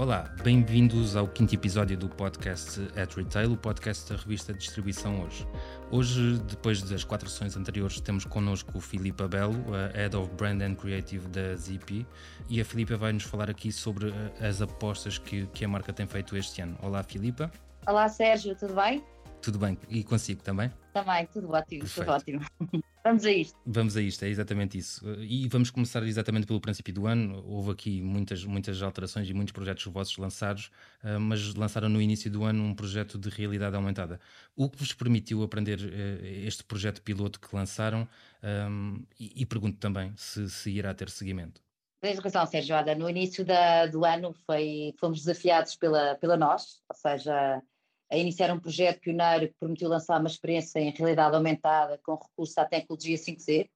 Olá, bem-vindos ao quinto episódio do podcast At Retail, o podcast da revista Distribuição Hoje. Hoje, depois das quatro sessões anteriores, temos connosco o Filipe Abelo, Head of Brand and Creative da ZP, e a Filipa vai nos falar aqui sobre eh, as apostas que, que a marca tem feito este ano. Olá, Filipa. Olá, Sérgio, tudo bem? Tudo bem, e consigo também? Também, tudo ótimo, Perfeito. tudo ótimo. vamos a isto. Vamos a isto, é exatamente isso. E vamos começar exatamente pelo princípio do ano. Houve aqui muitas, muitas alterações e muitos projetos vossos lançados, eh, mas lançaram no início do ano um projeto de realidade aumentada. O que vos permitiu aprender eh, este projeto piloto que lançaram? Ehm, e, pergunto também se, se irá ter seguimento. Tens razão, Sérgio. Olha, no início da, do ano foi, fomos desafiados pela, pela nós, ou seja, a iniciar um projeto pioneiro que permitiu lançar uma experiência em realidade aumentada com recurso à tecnologia 5G,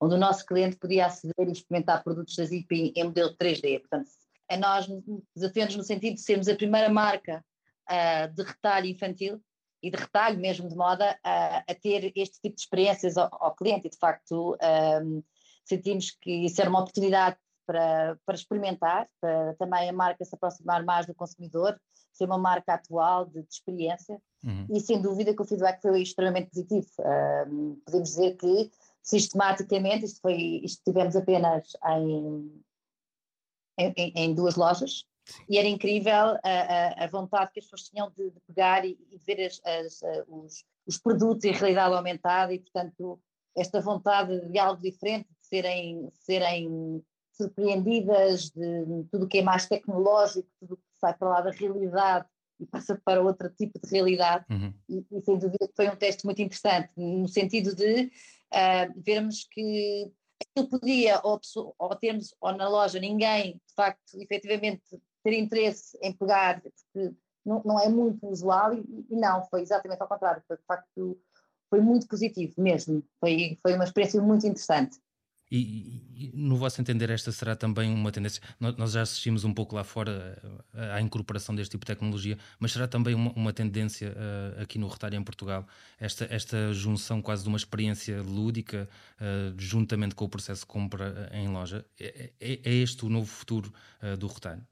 onde o nosso cliente podia aceder e experimentar produtos da ZIP em modelo 3D. Portanto, a nós desafiamos no sentido de sermos a primeira marca uh, de retalho infantil e de retalho mesmo de moda uh, a ter este tipo de experiências ao, ao cliente e de facto um, sentimos que isso era uma oportunidade para, para experimentar, para também a marca se aproximar mais do consumidor, ser uma marca atual de, de experiência uhum. e sem dúvida que o feedback foi extremamente positivo. Podemos dizer que sistematicamente, isto, foi, isto tivemos apenas em, em, em duas lojas, Sim. E era incrível a, a, a, vontade que as pessoas tinham de, de pegar e, e ver as, as, os, os, produtos em realidade aumentada e, portanto, esta vontade de algo diferente, de serem, serem surpreendidas de tudo o que é mais tecnológico, tudo o que sai para lá da realidade e passa para outro tipo de realidade. Uhum. E, e, sem dúvida foi um teste muito interessante, no sentido de uh, vermos que aquilo podia, ou, ou termos, ou na loja, ninguém, de facto, efetivamente, ter interesse em pegar, porque não, não é muito usual, e, e, não, foi exatamente ao contrário, foi de facto foi muito positivo mesmo, foi, foi uma experiência muito interessante. E, e, no vosso entender, esta será também uma tendência. Nós já assistimos um pouco lá fora eh, à incorporação deste tipo de tecnologia, mas será também uma, uma tendência uh, aqui no retalho em Portugal, esta, esta junção quase de uma experiência lúdica, uh, juntamente com o processo de compra em loja. É, é, é este o novo futuro uh, do retalho?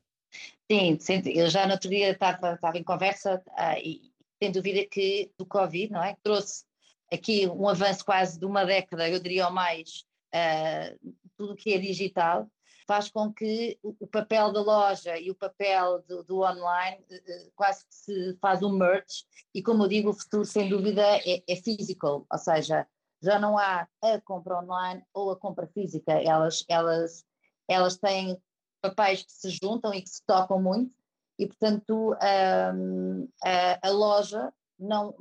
Sim, eu já no outro dia estava, estava em conversa e sem dúvida que do Covid, não é? Trouxe aqui um avanço quase de uma década, eu diria ou mais uh, tudo o que é digital, faz com que o papel da loja e o papel do, do online uh, quase que se faz um merge e como eu digo, o futuro sem dúvida é, é physical, ou seja, já não há a compra online ou a compra física, elas, elas, elas têm papéis que se juntam e que se tocam muito e portanto um, a, a, loja não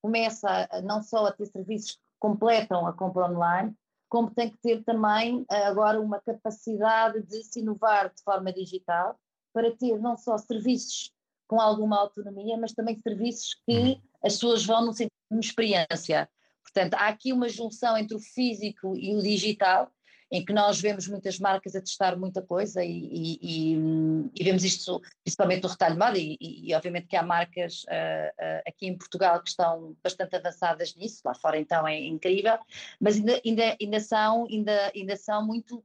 começa não só a ter serviços que completam a compra online, como tem que ter também eh, agora uma capacidade de se inovar de forma digital para ter não só serviços com alguma autonomia, mas também serviços que uhum. as pessoas vão no sentido de uma experiência. Portanto, há aqui uma junção entre o físico e o digital, em que nós vemos muitas marcas a testar muita coisa e, e, e, e vemos isto principalmente no retalho de moda e, obviamente que há marcas uh, uh, aqui em Portugal que estão bastante avançadas nisso, lá fora então é incrível, mas ainda, ainda, ainda, são, ainda, ainda são muito,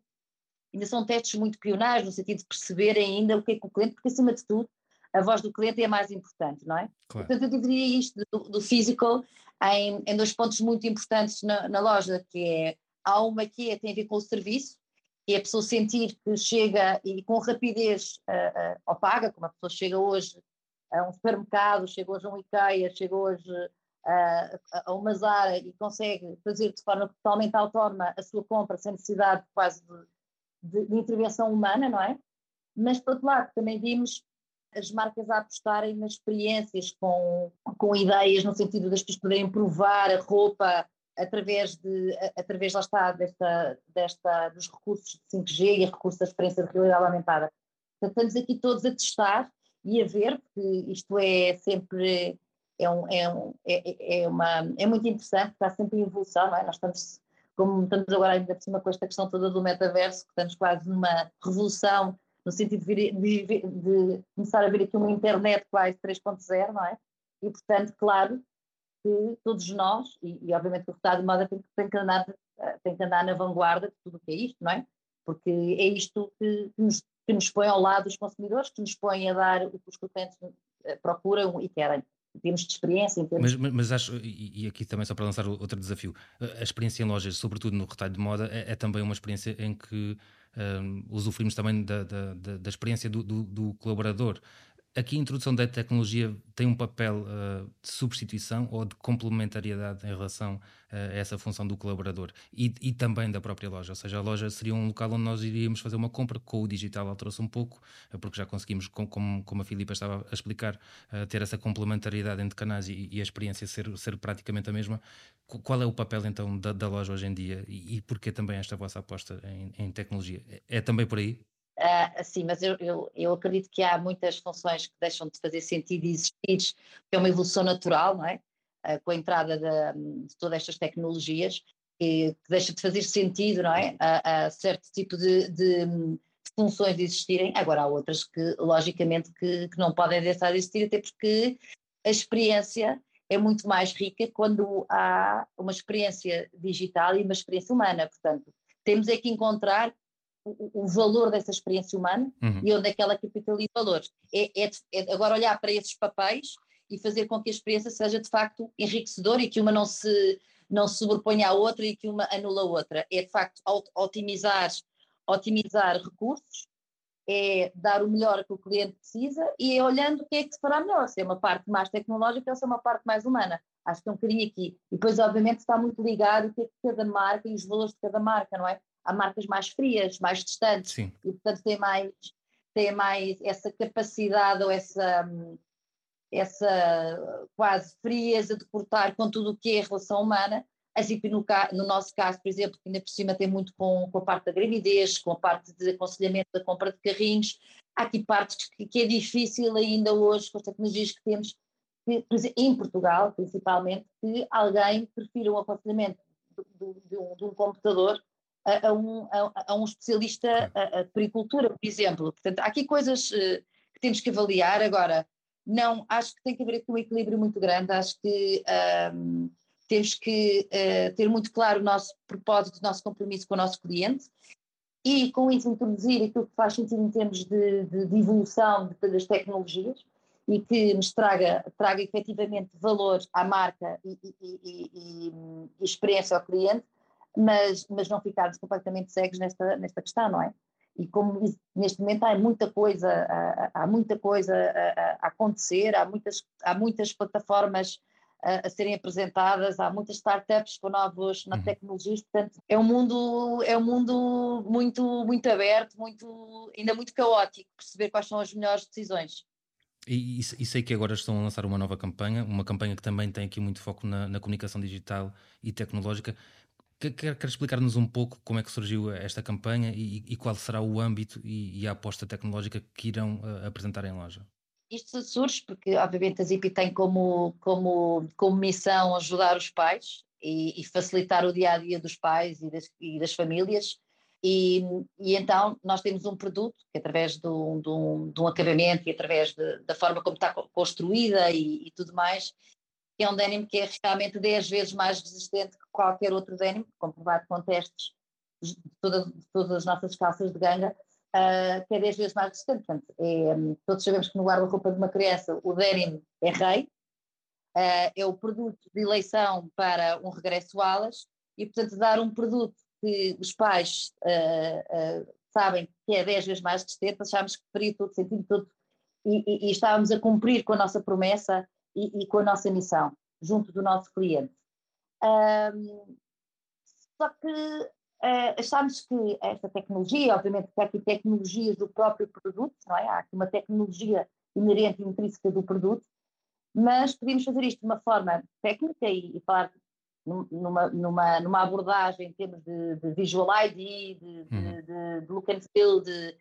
ainda são testes muito pioneiros no sentido de perceber ainda o que é que o cliente, porque acima de tudo a voz do cliente é a mais importante, não é? Claro. Portanto, eu dividiria isto do, do physical em, em, dois pontos muito importantes na, na loja, que é Há uma que é, tem a ver com o serviço, que é a pessoa sentir que chega e com rapidez uh, uh, ou paga, como a pessoa chega hoje a um supermercado, chega hoje a um IKEA, chega hoje uh, a uma Zara e consegue fazer de forma totalmente autónoma a sua compra sem necessidade quase de, de, de intervenção humana, não é? Mas, por outro lado, também vimos as marcas a apostarem nas experiências com, com ideias no sentido das pessoas poderem provar a roupa através de, através lá está, desta, desta, dos recursos de 5G e recursos da experiência de realidade aumentada. Portanto, estamos aqui todos a testar e a ver, porque isto é sempre, é, um, é, um, é, é, uma, é muito interessante, está sempre em evolução, não é? Nós estamos, como estamos agora ainda por cima com esta questão toda do metaverso, que estamos quase numa revolução no sentido de, vir, de, de começar a ver aqui uma internet quase 3.0, não é? E, portanto, claro, que todos nós, e, e obviamente que o Estado de moda tem, tem, que andar, tem que andar na vanguarda de tudo o que é isto, não é? Porque é isto que, nos, que nos põe ao lado dos consumidores, que nos põe a dar o que os clientes eh, procuram e querem em termos de experiência. Termos... Mas, mas acho, e aqui também só para lançar outro desafio, a experiência em lojas, sobretudo no retalho de moda, é, é também uma experiência em que um, usufruímos também da, da, da, da experiência do, do, do, colaborador aqui a introdução da tecnologia tem um papel uh, de substituição ou de complementariedade em relação uh, a essa função do colaborador e, e, também da própria loja. Ou seja, a loja seria um local onde nós iríamos fazer uma compra, com o digital alterou-se um pouco, uh, porque já conseguimos, com, com, como a Filipa estava a explicar, ter essa complementariedade entre canais e, e, a experiência ser, ser praticamente a mesma. Qual é o papel então da, da loja hoje em dia e, e porquê também esta vossa aposta em, em tecnologia? É, é também por aí? Uh, sim, mas eu, eu, eu, acredito que há muitas funções que deixam de fazer sentido e existir, que é uma evolução natural, não é? Uh, com a entrada de, de, todas estas tecnologias, que, que, deixa de fazer sentido, não é? A, certo tipo de, de, de, funções existirem. Agora, há outras que, logicamente, que, que não podem deixar de existir, até porque a experiência é muito mais rica quando há uma experiência digital e uma experiência humana. Portanto, temos é que encontrar o, o valor dessa experiência humana uhum. e onde é que ela capitaliza valores. É, é, é, agora olhar para esses papéis e fazer com que a experiência seja de facto enriquecedora e que uma não se, não se sobreponha à outra e que uma anula a outra. É de facto otimizar, otimizar recursos, é dar o melhor que o cliente precisa e é olhando o que é que se fará melhor, se é uma parte mais tecnológica ou se é uma parte mais humana. Acho que é um bocadinho aqui. E depois, obviamente, está muito ligado o que é que cada marca e os valores de cada marca, não é? Há marcas mais frias, mais distantes, Sim. e portanto tem mais, tem mais essa capacidade ou essa, essa quase frieza de cortar com tudo o que é a relação humana. A Zip, no, no, nosso caso, por exemplo, que ainda por cima tem muito com, com a parte da gravidez, com a parte de aconselhamento da compra de carrinhos, há aqui partes que, que é difícil ainda hoje, com as tecnologias que temos, que, em Portugal principalmente, que alguém prefira um aconselhamento de, de, um, de um computador a, a, um, a, a, um, especialista a, pericultura, por exemplo. Portanto, há aqui coisas uh, que temos que avaliar. Agora, não, acho que tem que haver aqui um equilíbrio muito grande, acho que um, temos que uh, ter muito claro o nosso propósito, o nosso compromisso com o nosso cliente e com isso introduzir aquilo que faz sentido em termos de, de, de evolução de, das tecnologias e que nos traga, traga efetivamente valor à marca e, e, e, e experiência ao cliente, mas, mas não ficarmos completamente cegos nesta, nesta questão, não é? E como neste momento há muita coisa, há, há muita coisa a, a, acontecer, há muitas, há muitas plataformas a, a, serem apresentadas, há muitas startups com novos uhum. tecnologias, portanto é um mundo é um mundo muito muito aberto, muito ainda muito caótico perceber quais são as melhores decisões. E, e, sei que agora estão a lançar uma nova campanha, uma campanha que também tem aqui muito foco na, na comunicação digital e tecnológica. Quer, quer explicar-nos um pouco como é que surgiu esta campanha e, e qual será o âmbito e, e, a aposta tecnológica que irão uh, apresentar em loja? Isto surge porque, obviamente, a Zipi tem como, como, como missão ajudar os pais e, e facilitar o dia a dia dos pais e das, das famílias. E, e, então nós temos um produto que, através de um, de um, de um acabamento e através de, da forma como está construída e, e tudo mais, que é um denim que é realmente 10 vezes mais resistente que qualquer outro denim, comprovado com testes de todas, de todas as nossas calças de ganga, uh, que é 10 vezes mais resistente. Portanto, é, todos sabemos que no guarda-roupa de uma criança o denim é rei, uh, é o produto de eleição para um regresso alas e, portanto, dar um produto que os pais uh, sabem que é 10 vezes mais resistente, achámos que faria todo sentido todo, e, e, e estávamos a cumprir com a nossa promessa e, e com a nossa missão, junto do nosso cliente. Um, só que uh, achámos que esta tecnologia, obviamente que há aqui tecnologias do próprio produto, não é? Há aqui uma tecnologia inerente e intrínseca do produto, mas podíamos fazer isto de uma forma técnica e, e falar numa, numa, numa abordagem em termos de, de visual ID, de, de, uhum. de, de look and feel, de,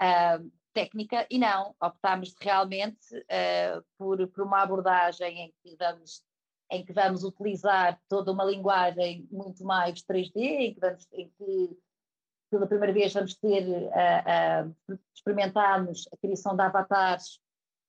uh, técnica e não, optámos realmente uh, por, por uma abordagem em que vamos em que vamos utilizar toda uma linguagem muito mais 3D, em que, vamos, em que pela primeira vez vamos ter, uh, uh, a criação de avatares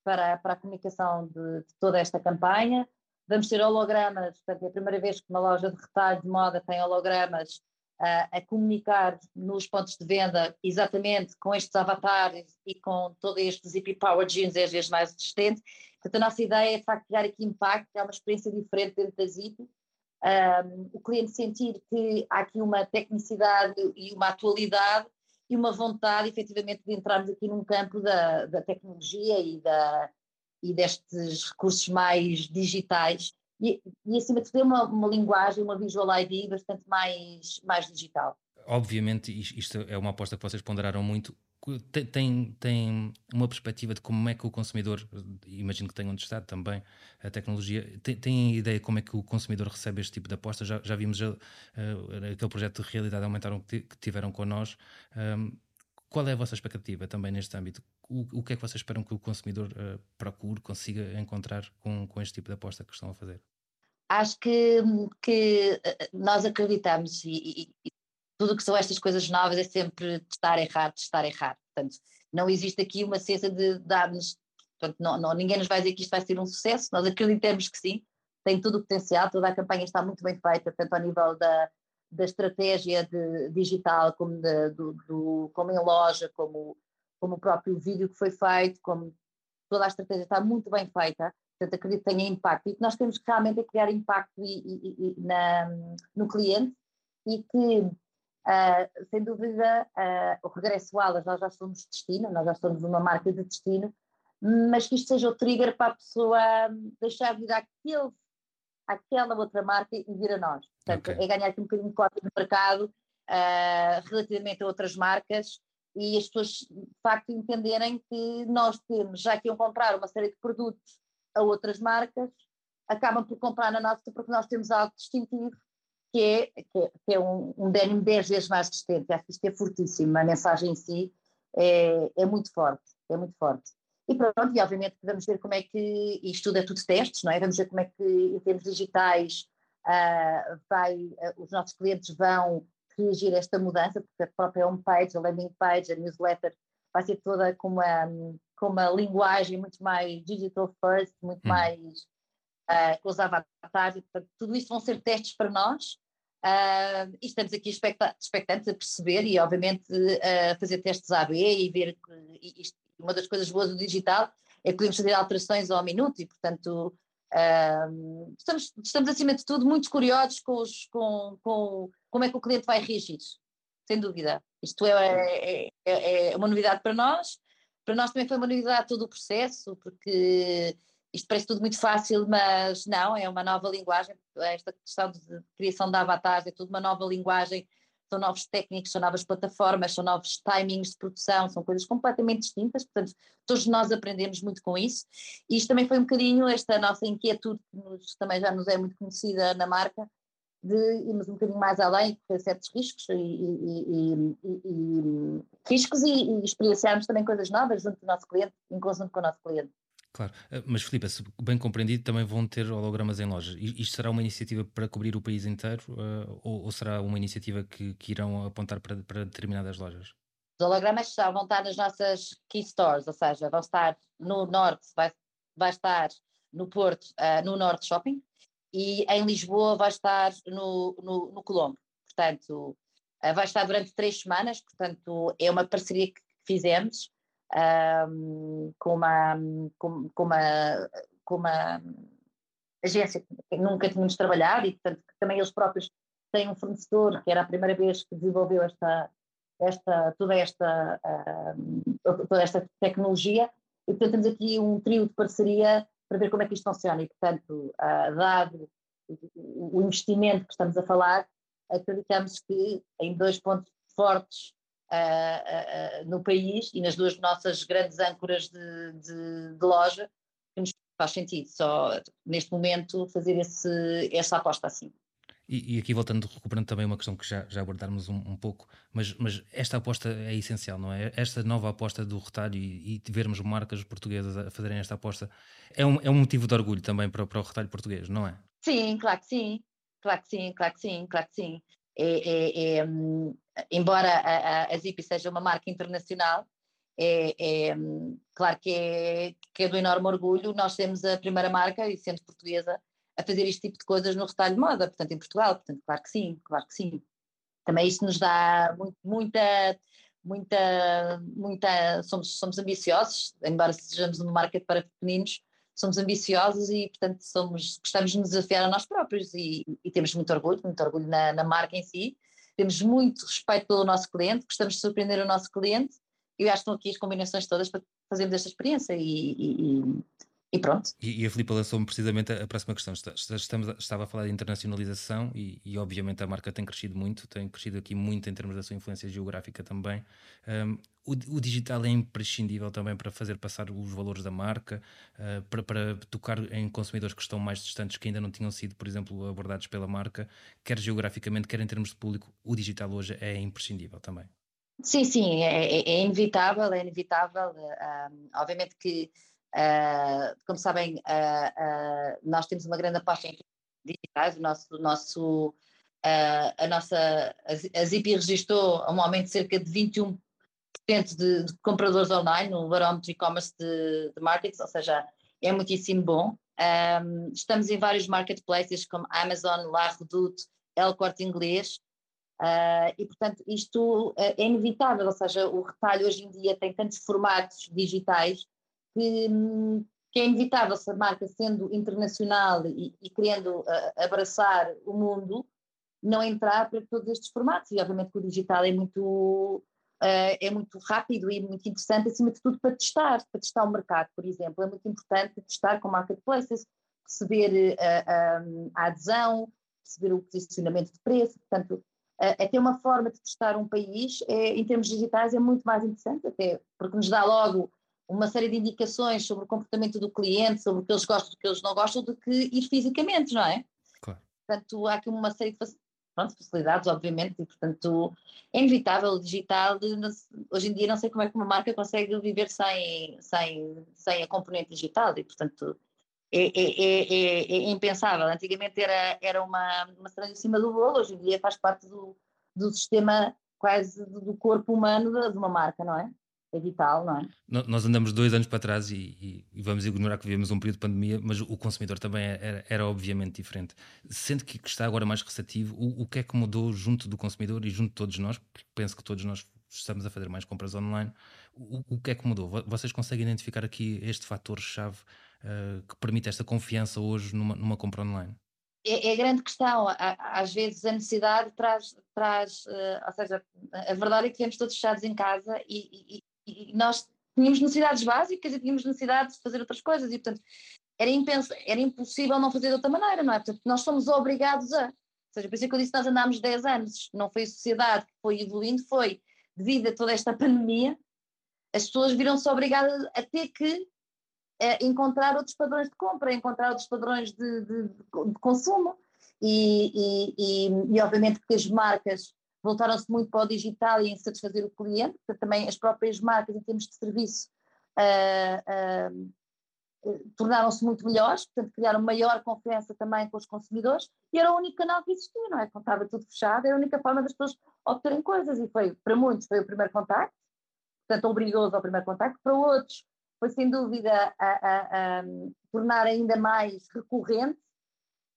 para, para a comunicação de, de, toda esta campanha. Vamos ter hologramas, portanto, é a primeira vez que uma loja de retalho de moda tem hologramas a, a comunicar nos pontos de venda exatamente com estes avatares e com todos estes IP Power Jeans é às vezes mais existente. Portanto, a nossa ideia é de facto criar aqui impacto, é uma experiência diferente dentro da ZIP. Um, o cliente sentir que há aqui uma tecnicidade e uma atualidade e uma vontade, efetivamente, de entrarmos aqui num campo da, da tecnologia e, da, e destes recursos mais digitais e, e acima de tudo, é uma, uma linguagem, uma visual ID bastante mais, mais digital. Obviamente, isto é uma aposta que vocês ponderaram muito. Tem, tem uma perspectiva de como é que o consumidor, imagino que tenham testado também a tecnologia, tem, tem ideia como é que o consumidor recebe este tipo de aposta? Já, já vimos já, uh, aquele projeto de realidade aumentaram que, tiveram connosco. Um, qual é a vossa expectativa também neste âmbito? O, o que é que vocês esperam que o consumidor uh, procure, consiga encontrar com, com este tipo de aposta que estão a fazer? Acho que, que eh, nós acreditamos e, e tudo que são estas coisas novas é sempre testar errado, testar errado. Portanto, não existe aqui uma ciência de dar-nos, portanto, não, não, ninguém nos vai dizer que isto vai ser um sucesso, nós acreditamos que sim, tem todo o potencial, toda a campanha está muito bem feita, tanto ao nível da, da estratégia de, digital, como, de, do, do, como em loja, como, como o próprio vídeo que foi feito, como toda a estratégia está muito bem feita, portanto acredito que tenha impacto e que nós temos que realmente criar impacto e, e, e na, no cliente e que, uh, sem dúvida, uh, o regresso Alas, nós já somos destino, nós já somos uma marca de destino, mas que isto seja o trigger para a pessoa deixar de ir àquele àquela outra marca e vir a nós. Portanto, okay. é ganhar aqui um bocadinho de código no mercado uh, relativamente a outras marcas e as pessoas de facto entenderem que nós temos, já que iam comprar uma série de produtos a outras marcas, acabam por comprar na nossa porque nós temos algo distintivo que é, que é, que é um, um denim 10 vezes mais resistente. Acho que isto é fortíssimo, a mensagem em si é, é muito forte, é muito forte. E pronto, e obviamente vamos ver como é que, isto tudo é tudo testes, não é? Vamos ver como é que em termos digitais uh, vai, uh, os nossos clientes vão reagir a esta mudança, porque a própria homepage, a landing page, a newsletter vai ser toda com uma, com uma linguagem muito mais digital first, muito hum. mais uh, com os avatares, e, portanto, tudo isto vão ser testes para nós. Uh, e estamos aqui expectantes a perceber e, obviamente, a uh, fazer testes AB e ver que isto, uma das coisas boas do digital é que podemos fazer alterações ao minuto e, portanto, um, estamos, estamos, acima de tudo, muito curiosos com, os, com, com, como é que o cliente vai reagir, sem dúvida. Isto é, é, é, é uma novidade para nós, para nós também foi uma novidade todo o processo, porque isto parece tudo muito fácil, mas não, é uma nova linguagem. Esta questão de criação de avatares é tudo uma nova linguagem são novos técnicos, são novas plataformas, são novos timings de produção, são coisas completamente distintas, portanto, todos nós aprendemos muito com isso. E isto também foi um bocadinho esta nossa inquietude, que nos, também já nos é muito conhecida na marca, de irmos um bocadinho mais além, correr certos riscos e, e, e, e riscos e, experienciarmos também coisas novas junto do nosso cliente, em conjunto com o nosso cliente. Claro, eh, mas Filipe, se bem compreendido, também vão ter hologramas em lojas. Isto será uma iniciativa para cobrir o país inteiro uh, ou, ou, será uma iniciativa que, que irão apontar para, para, determinadas lojas? Os hologramas já vão estar nas nossas key stores, ou seja, vão estar no Norte, vai, vai estar no Porto, uh, no Norte Shopping, e em Lisboa vai estar no, no, no Colombo. Portanto, uh, vai estar durante três semanas, portanto, é uma parceria que fizemos um, com, uma, com, com, uma, com uma agência que nunca tínhamos trabalhado e, portanto, também eles próprios têm um fornecedor que era a primeira vez que desenvolveu esta, esta, toda, esta, toda esta tecnologia e, portanto, temos aqui um trio de parceria para ver como é que isto funciona e, portanto, uh, dado o investimento que estamos a falar, acreditamos que em dois pontos fortes uh, uh, no país e nas duas nossas grandes âncoras de, de, de loja, que nos faz sentido só neste momento fazer esse, essa aposta assim. E, e, aqui voltando, recuperando também uma questão que já, já abordarmos um, um, pouco, mas, mas esta aposta é essencial, não é? Esta nova aposta do retalho e, e vermos marcas portuguesas a fazerem esta aposta é um, é um motivo de orgulho também para, para o retalho português, não é? Sim, claro que sim, claro que sim, claro que sim, claro que sim. É, é, é, hum, embora a, a, Zipi seja uma marca internacional, é, é, claro que é, que é do enorme orgulho nós temos a primeira marca, e sendo portuguesa, a fazer este tipo de coisas no retalho de moda, portanto, em Portugal. Portanto, claro que sim, claro que sim. também isto nos dá muito, muita, muita, muita, somos, somos ambiciosos, embora sejamos uma marca para pequeninos, somos ambiciosos e, portanto, somos, gostamos de nos desafiar a nós próprios e, e temos muito orgulho, muito orgulho na, na, marca em si, temos muito respeito pelo nosso cliente, gostamos de surpreender o nosso cliente e acho que estão aqui as combinações todas para fazermos esta experiência e, e, e pronto. E, e a Filipe lançou-me precisamente a, a, próxima questão. Estamos, estava a falar de internacionalização e, e, obviamente a marca tem crescido muito, tem crescido aqui muito em termos da sua influência geográfica também. Um, o, o, digital é imprescindível também para fazer passar os valores da marca, uh, para, para, tocar em consumidores que estão mais distantes, que ainda não tinham sido, por exemplo, abordados pela marca, quer geograficamente, quer em termos de público. O digital hoje é imprescindível também. Sim, sim, é, é, é inevitável, é inevitável. Um, obviamente que Uh, como sabem, uh, uh, nós temos uma grande aposta em digitais, o nosso, o nosso, a nossa, a Zipi registrou um aumento de cerca de 21% de, de compradores online no barómetro e-commerce de, de marketing, ou seja, é muitíssimo bom. Um, estamos em vários marketplaces como Amazon, La Redoute, El Corte Inglês, Uh, e, portanto, isto uh, é inevitável, ou seja, o retalho hoje em dia tem tantos formatos digitais que, que é inevitável se a marca sendo internacional e, e querendo uh, abraçar o mundo, não entrar para todos estes formatos. E obviamente que o digital é muito, uh, é muito rápido e muito interessante, acima de tudo, para testar, para testar o mercado, por exemplo. É muito importante testar com marketplaces, perceber uh, a adesão, perceber o posicionamento de preço, portanto, até uma forma de testar um país, é, em termos digitais, é muito mais interessante, até porque nos dá logo uma série de indicações sobre o comportamento do cliente, sobre o que eles gostam e o que eles não gostam, do que ir fisicamente, não é? Claro. Portanto, há aqui uma série de pronto, facilidades, obviamente, e portanto é inevitável o digital. Hoje em dia não sei como é que uma marca consegue viver sem, sem, sem a componente digital e portanto é, é, é, é impensável. Antigamente era, era uma, uma cereja em cima do bolo, hoje em dia faz parte do, do sistema quase do corpo humano de uma marca, não é? É vital, não é? Nós andamos dois anos para trás e, e, vamos ignorar que vivemos um período de pandemia, mas o consumidor também é, era, era obviamente diferente. Sendo que está agora mais receptivo, o, o, que é que mudou junto do consumidor e junto de todos nós? Porque penso que todos nós estamos a fazer mais compras online. O, o que é que mudou? Vocês conseguem identificar aqui este fator-chave uh, que permite esta confiança hoje numa, numa compra online? É, é, a grande questão. Às vezes a necessidade traz, traz uh, ou seja, a verdade é que temos todos fechados em casa e, e nós tínhamos necessidades básicas e tínhamos necessidade de fazer outras coisas, e portanto era, impens era impossível não fazer de outra maneira, não é? Portanto, nós somos obrigados a. Ou seja, por isso é que eu disse que nós andámos 10 anos, não foi a sociedade que foi evoluindo, foi devido a toda esta pandemia, as pessoas viram-se obrigadas a ter que eh, encontrar outros padrões de compra, encontrar outros padrões de, de, de consumo. E, e, e, e, obviamente que as marcas voltaram-se muito para o digital e em satisfazer o cliente, também as próprias marcas, em termos de serviço, uh, uh, tornaram-se muito melhores, portanto, criaram maior confiança também com os consumidores, e era o único canal que existia, não é? Quando estava tudo fechado, era a única forma das pessoas obterem coisas, e foi, para muitos, foi o primeiro contacto, portanto, obrigou-os ao primeiro contacto, para outros, foi sem dúvida a, a, a tornar ainda mais recorrente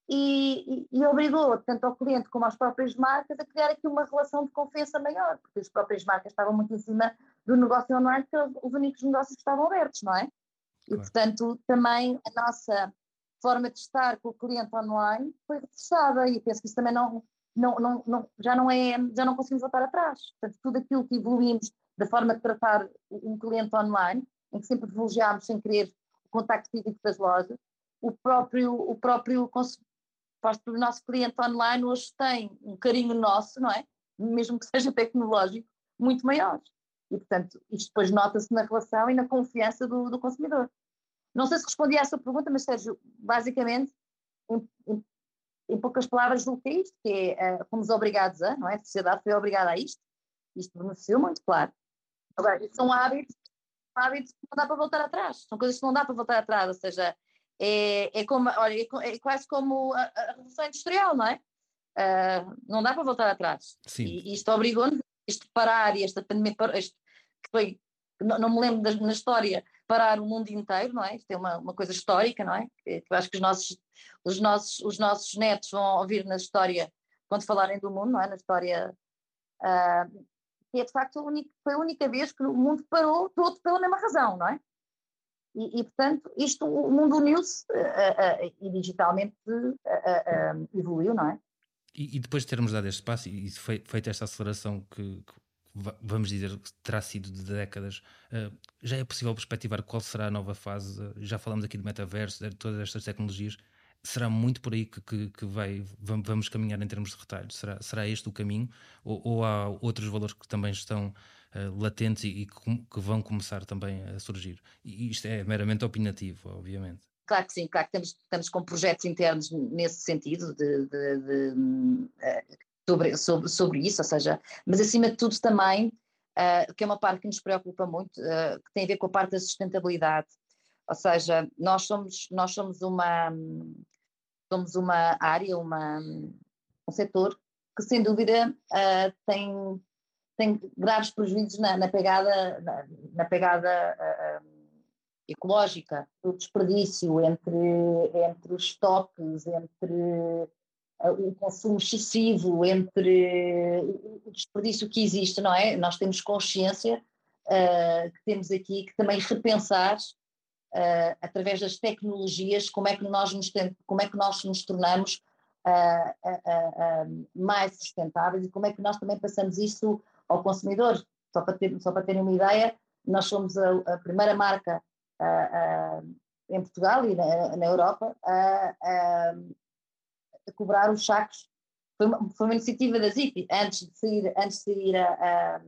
e, e, e, obrigou tanto ao cliente como às próprias marcas a criar aqui uma relação de confiança maior, porque as próprias marcas estavam muito em cima do negócio online, que eram os únicos negócios que estavam abertos, não é? E, portanto, também a nossa forma de estar com o cliente online foi reforçada e penso que isso também não, não, não, não, já, não é, já não conseguimos voltar atrás. Portanto, tudo aquilo que evoluímos da forma de tratar um cliente online, em que sempre privilegiámos sem querer o contacto físico das lojas, o próprio, o próprio parte do nosso cliente online hoje tem um carinho nosso, não é? Mesmo que seja tecnológico, muito maior. E, portanto, isto depois nota-se na relação e na confiança do, do, consumidor. Não sei se respondi à sua pergunta, mas, Sérgio, basicamente, em, em, em poucas palavras, o que é isto, que é, uh, fomos obrigados a, não é? A sociedade foi obrigada a isto. Isto beneficiou muito, claro. Agora, são hábitos, hábitos que não dá para voltar atrás. São coisas que não dá para voltar atrás, ou seja, é, é, como, olha, é, é quase como a, a, Revolução Industrial, não é? Uh, não dá para voltar atrás. Sim. E isto obrigou-nos, este parar e esta pandemia, este, que foi, não, não me lembro da, na história, parar o mundo inteiro, não é? Isto é uma, uma coisa histórica, não é? Que, que eu acho que os nossos, os, nossos, os nossos netos vão ouvir na história, quando falarem do mundo, não é? Na história Uh, que é de facto a única, foi a única vez que o mundo parou todo pela mesma razão, não é? E, e portanto, isto, o mundo uniu-se uh, uh, e digitalmente evoluiu, não é? E, e, depois de termos dado este passo e feita esta aceleração que, que, vamos dizer que terá sido de décadas, já é possível perspectivar qual será a nova fase? já falamos aqui de metaverso, de todas estas tecnologias será muito por aí que, que, que, vai, vamos caminhar em termos de retalho? Será, será este o caminho? Ou, ou há outros valores que também estão uh, latentes e, e que, vão começar também a surgir? E isto é meramente opinativo, obviamente. Claro que sim, claro que estamos, estamos com projetos internos nesse sentido de, de, de, uh, sobre, sobre, sobre isso, ou seja, mas acima de tudo também, uh, que é uma parte que nos preocupa muito, que tem a ver com a parte da sustentabilidade. Ou seja, nós somos, nós somos uma, somos uma área, uma, um setor que sem dúvida uh, tem, tem graves prejuízos na, na pegada, na, na pegada uh, ecológica, o desperdício entre, entre os estoques, entre uh, o consumo excessivo, entre o desperdício que existe, não é? Nós temos consciência que temos aqui que também repensar uh, através das tecnologias, como é que nós nos, como é que nós nos tornamos uh, uh, mais sustentáveis e como é que nós também passamos isso ao consumidor. Só para, ter, só para terem uma ideia, nós somos a, a primeira marca em Portugal e na, na Europa a, a, a, cobrar os sacos. Foi uma, foi uma iniciativa da ZIP, antes de sair, antes de sair, a,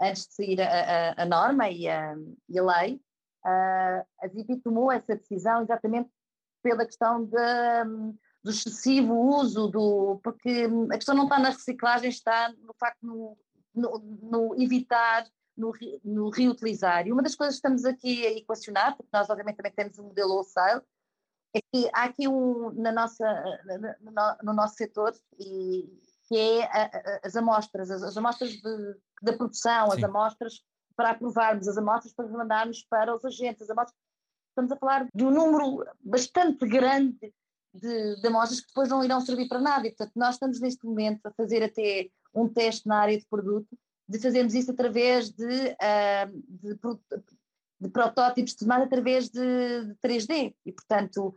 antes de sair a, norma e a, e a lei, a ZIPI tomou essa decisão exatamente pela questão de, do excessivo uso do. porque a questão não está na reciclagem, está no facto no, no, no evitar, no, no, reutilizar. E uma das coisas que estamos aqui a equacionar, porque nós obviamente também temos um modelo wholesale, é que há aqui um na nossa, no, no nosso setor e que é a, a, as amostras, as, as amostras de, da produção, Sim. as amostras para aprovarmos as amostras para mandarmos para os agentes. As amostras, estamos a falar de um número bastante grande de, de amostras que depois não irão servir para nada. E, portanto, nós estamos neste momento a fazer até um teste na área de produto, de fazermos isso através de, uh, de, de protótipos tomados através de, de 3D. E, portanto,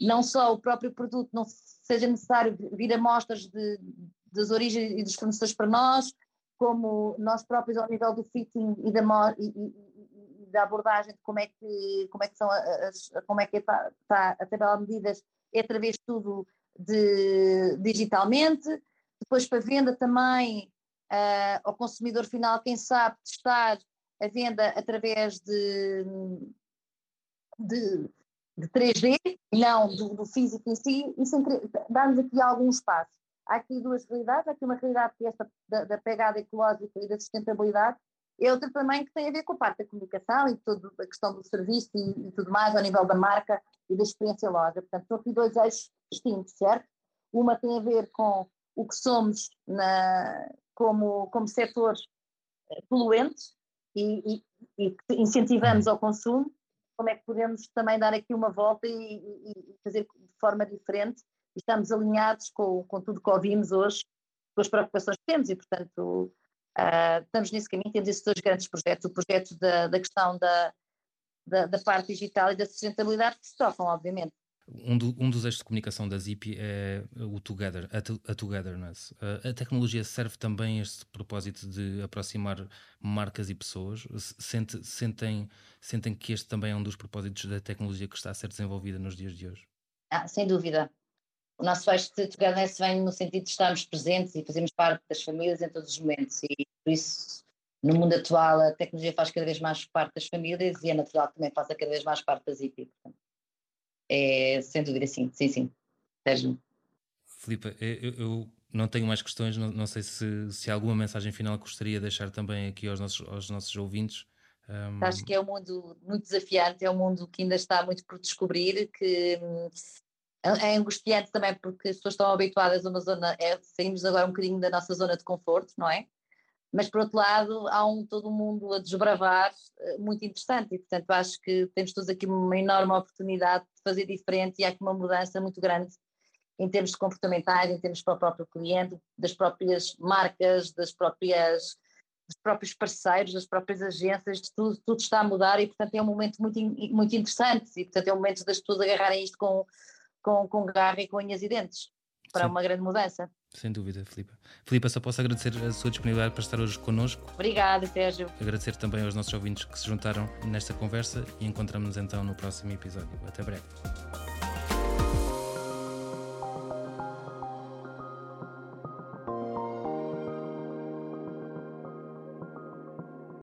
não só o próprio produto não seja necessário vir amostras de, das origens e dos fornecedores para nós, como nós próprios ao nível do fitting e da, e, e, e da abordagem de como é que, como é que são as, como é que está, está a tabela de medidas, é através de tudo de, digitalmente, depois para venda também uh, ao consumidor final, quem sabe testar a venda através de, de, de 3D, não do, do, físico em si, isso dá-nos aqui alguns passos há aqui duas realidades, há aqui uma realidade que é esta da, da, pegada ecológica e da sustentabilidade, e outra também que tem a ver com a parte da comunicação e toda a questão do serviço e, e, tudo mais ao nível da marca e da experiência loja. Portanto, são aqui dois eixos distintos, certo? Uma tem a ver com o que somos na, como, como setor eh, poluente e, e, e incentivamos ao consumo, como é que podemos também dar aqui uma volta e, e fazer de forma diferente estamos alinhados com, com tudo que ouvimos hoje, com as preocupações que temos e, portanto, uh, estamos nesse caminho. Temos esses dois grandes projetos: o projeto da, da questão da, da, da, parte digital e da sustentabilidade, que se tocam, obviamente. Um, do, um dos eixos de comunicação da ZIP é o Together, a, a Togetherness. A, tecnologia serve também a este propósito de aproximar marcas e pessoas? Sente, sentem, sentem que este também é um dos propósitos da tecnologia que está a ser desenvolvida nos dias de hoje? Ah, sem dúvida. O nosso eixo de togetherness vem no sentido de estarmos presentes e fazermos parte das famílias em todos os momentos e por isso no mundo atual a tecnologia faz cada vez mais parte das famílias e é natural que também faça cada vez mais parte das IP. É sem dúvida sim, sim, sim. Sérgio. Filipe, eu, eu, não tenho mais questões, não, não sei se, se há alguma mensagem final que gostaria de deixar também aqui aos nossos, aos nossos ouvintes. Um... Acho que é um mundo muito desafiante, é um mundo que ainda está muito por descobrir, que hum, é, é angustiante também porque as pessoas estão habituadas a uma zona, é, saímos agora um bocadinho da nossa zona de conforto, não é? Mas por outro lado há um todo mundo a desbravar eh, muito interessante e portanto acho que temos todos aqui uma enorme oportunidade de fazer diferente e há aqui uma mudança muito grande em termos comportamentais, em termos para o próprio cliente, das próprias marcas, das próprias dos próprios parceiros, das próprias agências, tudo, tudo está a mudar e, portanto, é um momento muito, muito interessante e, portanto, é um momento das pessoas agarrarem isto com, com, com garra e com unhas e dentes para Sim. uma grande mudança. Sem dúvida, Filipe. Filipe, só posso agradecer a sua disponibilidade para estar hoje connosco. Obrigada, Sérgio. Agradecer também aos nossos ouvintes que se juntaram nesta conversa e encontramos-nos então no próximo episódio. Até breve.